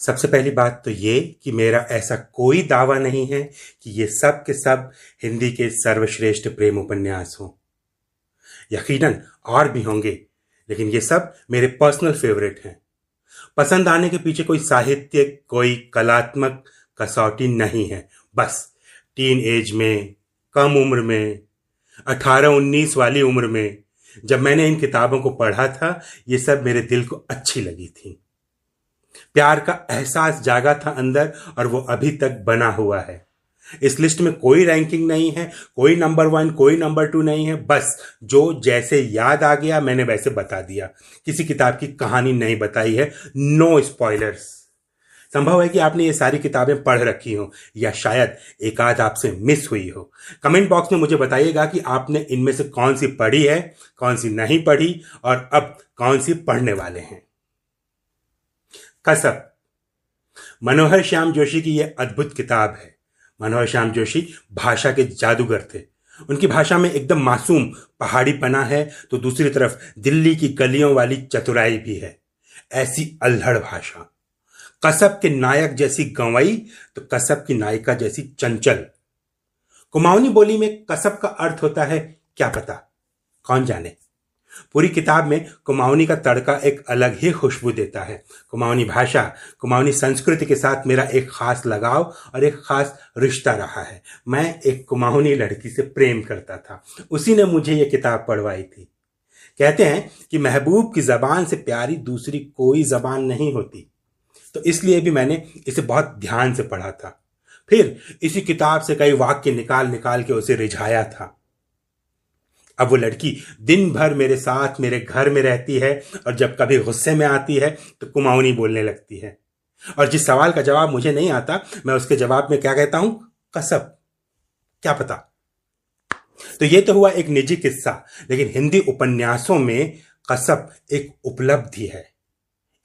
सबसे पहली बात तो ये कि मेरा ऐसा कोई दावा नहीं है कि ये सब के सब हिंदी के सर्वश्रेष्ठ प्रेम उपन्यास हों। यकीनन और भी होंगे, लेकिन ये सब मेरे पर्सनल फेवरेट हैं। पसंद आने के पीछे कोई साहित्य, कोई कलात्मक कसौटी नहीं है। बस टीन एज में, कम उम्र में, अठारह उन्नीस वाली उम्र में जब मैंने इन किताबों को पढ़ा था, ये सब मेरे दिल को अच्छी लगी थी। प्यार का एहसास जागा था अंदर और वो अभी तक बना हुआ है। इस लिस्ट में कोई रैंकिंग नहीं है, कोई नंबर वन कोई नंबर टू नहीं है, बस जो जैसे याद आ गया, मैंने वैसे बता दिया। किसी किताब की कहानी नहीं बताई है। नो स्पॉयलर्स संभव है कि आपने ये सारी किताबें पढ़ रखी हो, या शायद एक आध आपसे मिस हुई हो। कमेंट बॉक्स में मुझे बताइएगा कि आपने इनमें से कौन सी पढ़ी है, कौन सी नहीं पढ़ी, और अब कौन सी पढ़ने वाले हैं। कसब मनोहर श्याम जोशी की यह अद्भुत किताब है। मनोहर श्याम जोशी भाषा के जादूगर थे। उनकी भाषा में एकदम मासूम पहाड़ी पना है तो दूसरी तरफ़ दिल्ली की गलियों वाली चतुराई भी है। ऐसी अल्हड़ भाषा। कसब के नायक जैसी गंवई तो कसब की नायिका जैसी चंचल। कुमाऊनी बोली में कसब का अर्थ होता है, क्या पता? कौन जाने? पूरी किताब में कुमाऊनी का तड़का एक अलग ही खुशबू देता है। कुमाऊनी भाषा, कुमाऊनी संस्कृति के साथ मेरा एक खास लगाव और एक खास रिश्ता रहा है। मैं एक कुमाऊनी लड़की से प्रेम करता था। उसी ने मुझे ये किताब पढ़वाई थी। कहते हैं कि महबूब की जबान से प्यारी दूसरी कोई जबान नहीं होती। तो इसलिए भी मैंने इसे बहुत ध्यान से पढ़ा था। फिर इसी किताब से कई वाक्य निकाल निकाल के उसे रिझाया था। अब वो लड़की दिन भर मेरे साथ, मेरे घर में रहती है और जब कभी गुस्से में आती है तो कुमाऊनी बोलने लगती है। और जिस सवाल का जवाब मुझे नहीं आता, मैं उसके जवाब में क्या कहता हूँ? कसब। क्या पता? तो ये तो हुआ एक निजी किस्सा, लेकिन हिंदी उपन्यासों में कसब एक उपलब्धि है।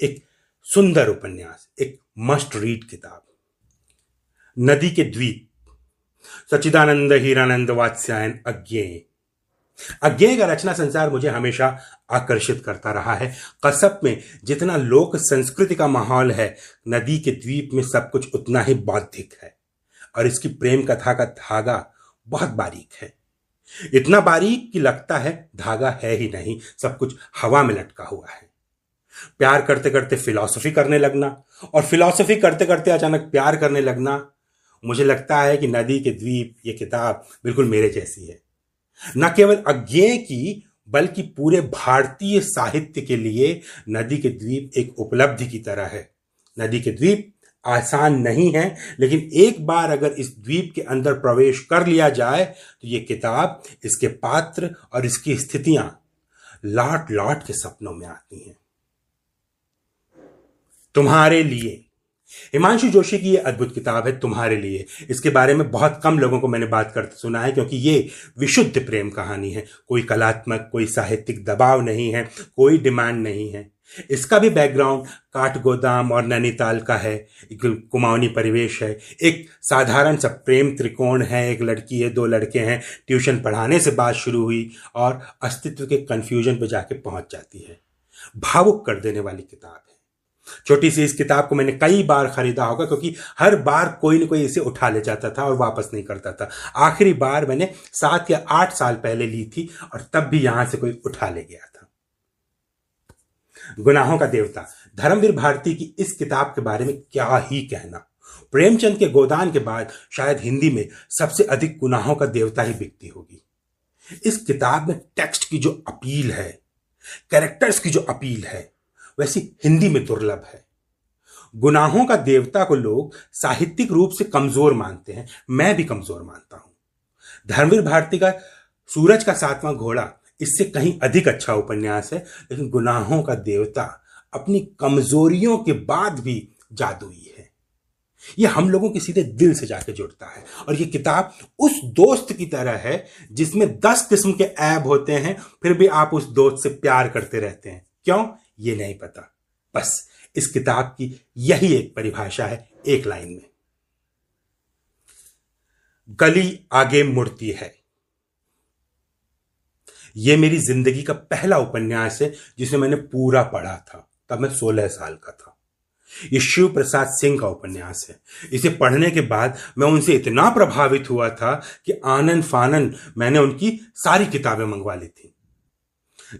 एक सुंदर उपन्यास, एक मस्ट रीड किताब। नदी के द्वीप। सचिदानंद हीरानंद वात्स्यायन अज्ञेय। अज्ञेय का रचना संसार मुझे हमेशा आकर्षित करता रहा है। कसब में जितना लोक संस्कृति का माहौल है, नदी के द्वीप में सब कुछ उतना ही बौद्धिक है। और इसकी प्रेम कथा का धागा बहुत बारीक है। इतना बारीक कि लगता है धागा है ही नहीं, सब कुछ हवा में लटका हुआ है। प्यार करते करते फिलॉसफी करने लगना और फिलॉसफी करते करते अचानक प्यार करने लगना, मुझे लगता है कि नदी के द्वीप, ये किताब बिल्कुल मेरे जैसी है। न केवल अज्ञेय की, बल्कि पूरे भारतीय साहित्य के लिए नदी के द्वीप एक उपलब्धि की तरह है। नदी के द्वीप आसान नहीं है, लेकिन एक बार अगर इस द्वीप के अंदर प्रवेश कर लिया जाए तो ये किताब, इसके पात्र और इसकी स्थितियाँ लाट लाट के सपनों में आती हैं। तुम्हारे लिए हिमांशु जोशी की ये अद्भुत किताब है तुम्हारे लिए। इसके बारे में बहुत कम लोगों को मैंने बात करते सुना है, क्योंकि ये विशुद्ध प्रेम कहानी है। कोई कलात्मक, कोई साहित्यिक दबाव नहीं है, कोई डिमांड नहीं है। इसका भी बैकग्राउंड काठगोदाम और नैनीताल का है। एक कुमाऊनी परिवेश है। एक साधारण सा प्रेम त्रिकोण है। एक लड़की है, दो लड़के हैं। ट्यूशन पढ़ाने से बात शुरू हुई और अस्तित्व के कन्फ्यूज़न पर जाके पहुँच जाती है। भावुक कर देने वाली किताब छोटी सी इस किताब को मैंने कई बार खरीदा होगा, क्योंकि हर बार कोई ना कोई इसे उठा ले जाता था और वापस नहीं करता था। आखिरी बार मैंने सात या आठ साल पहले ली थी और तब भी यहाँ से कोई उठा ले गया था। गुनाहों का देवता, धर्मवीर भारती की इस किताब के बारे में क्या ही कहना? प्रेमचंद के गोदान के बाद शायद हिंदी में सबसे अधिक गुनाहों का देवता ही बिकती होगी। इस किताब में टेक्स्ट की जो अपील है, कैरेक्टर्स की जो अपील है वैसी हिंदी में दुर्लभ है। गुनाहों का देवता को लोग साहित्यिक रूप से कमज़ोर मानते हैं। मैं भी कमज़ोर मानता हूँ। धर्मवीर भारती का सूरज का सातवां घोड़ा इससे कहीं अधिक अच्छा उपन्यास है, लेकिन गुनाहों का देवता अपनी कमजोरियों के बाद भी जादुई है। यह हम लोगों के सीधे दिल से जाके जुड़ता है। और यह किताब उस दोस्त की तरह है, जिसमें दस किस्म के ऐब होते हैं, फिर भी आप उस दोस्त से प्यार करते रहते हैं। क्यों? ये नहीं पता। बस इस किताब की यही एक परिभाषा है, एक लाइन में। गली आगे मुड़ती है। यह मेरी ज़िंदगी का पहला उपन्यास है, जिसे मैंने पूरा पढ़ा था, तब मैं सोलह साल का था। ये शिव प्रसाद सिंह का उपन्यास है। इसे पढ़ने के बाद मैं उनसे इतना प्रभावित हुआ था कि आनंद फानन मैंने उनकी सारी किताबें मंगवा ली थी।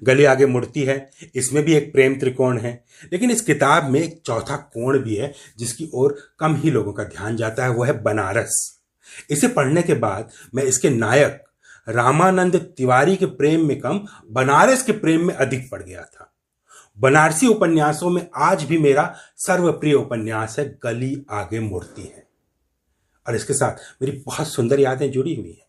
गली आगे मुड़ती है, इसमें भी एक प्रेम त्रिकोण है। लेकिन इस किताब में एक चौथा कोण भी है, जिसकी ओर कम ही लोगों का ध्यान जाता है, वो है बनारस। इसे पढ़ने के बाद मैं इसके नायक रामानंद तिवारी के प्रेम में कम, बनारस के प्रेम में अधिक पड़ गया था। बनारसी उपन्यासों में आज भी मेरा सर्वप्रिय उपन्यास है, गली आगे मुड़ती है। और इसके साथ मेरी बहुत सुंदर यादें जुड़ी हुई हैं।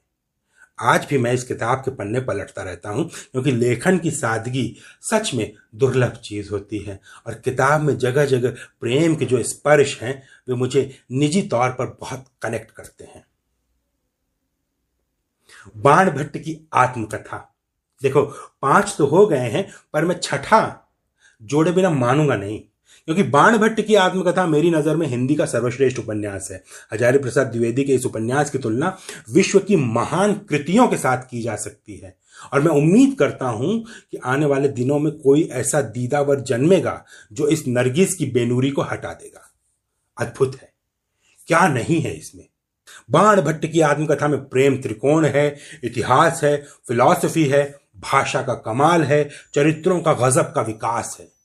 आज भी मैं इस किताब के पन्ने पलटता रहता हूँ, क्योंकि लेखन की सादगी सच में दुर्लभ चीज़ होती है। और किताब में जगह जगह प्रेम के जो स्पर्श हैं, वे मुझे निजी तौर पर बहुत कनेक्ट करते हैं। बाण भट्ट की आत्मकथा। देखो, पाँच तो हो गए हैं, पर मैं छठा जोड़े बिना मानूँगा नहीं। क्योंकि बाण भट्ट की आत्मकथा मेरी नज़र में हिंदी का सर्वश्रेष्ठ उपन्यास है। हजारी प्रसाद द्विवेदी के इस उपन्यास की तुलना विश्व की महान कृतियों के साथ की जा सकती है। और मैं उम्मीद करता हूँ कि आने वाले दिनों में कोई ऐसा दीदावर जन्मेगा जो इस नरगिस की बेनूरी को हटा देगा। अद्भुत है। क्या नहीं है इसमें? बाण भट्ट की आत्मकथा में प्रेम त्रिकोण है, इतिहास है, फिलॉसफी है, भाषा का कमाल है, चरित्रों का गजब का विकास है।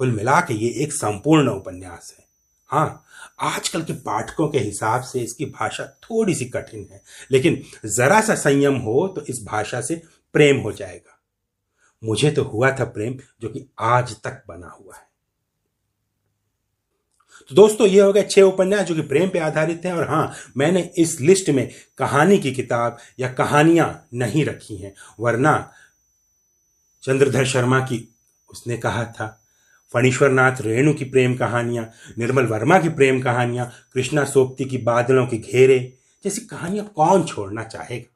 कुल मिला के ये एक संपूर्ण उपन्यास है। हाँ आजकल के पाठकों के हिसाब से इसकी भाषा थोड़ी सी कठिन है, लेकिन जरा सा संयम हो तो इस भाषा से प्रेम हो जाएगा। मुझे तो हुआ था प्रेम जो कि आज तक बना हुआ है। तो दोस्तों, ये हो गए छह उपन्यास जो कि प्रेम पे आधारित हैं और हाँ मैंने इस लिस्ट में कहानी की किताब या कहानियाँ नहीं रखी हैं, वरना चंद्रधर शर्मा की उसने कहा था फणीश्वर नाथ रेणु की प्रेम कहानियाँ, निर्मल वर्मा की प्रेम कहानियाँ, कृष्णा सोप्ती की बादलों के घेरे, जैसी कहानियाँ कौन छोड़ना चाहेगा?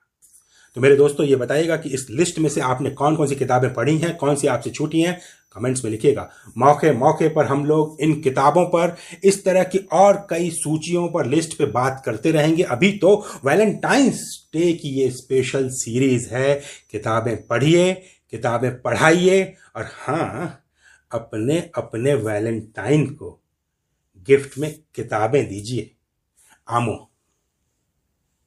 तो मेरे दोस्तों, ये बताइएगा कि इस लिस्ट में से आपने कौन कौन सी किताबें पढ़ी हैं कौन सी आपसे छूटी हैं? कमेंट्स में लिखिएगा मौके मौके पर हम लोग इन किताबों पर इस तरह की और कई सूचियों पर लिस्ट पे बात करते रहेंगे। अभी तो वैलेंटाइंस डे की ये स्पेशल सीरीज़ है, किताबें पढ़िए, किताबें पढ़ाइए, और हाँ अपने अपने वैलेंटाइन को गिफ्ट में किताबें दीजिए। आमो।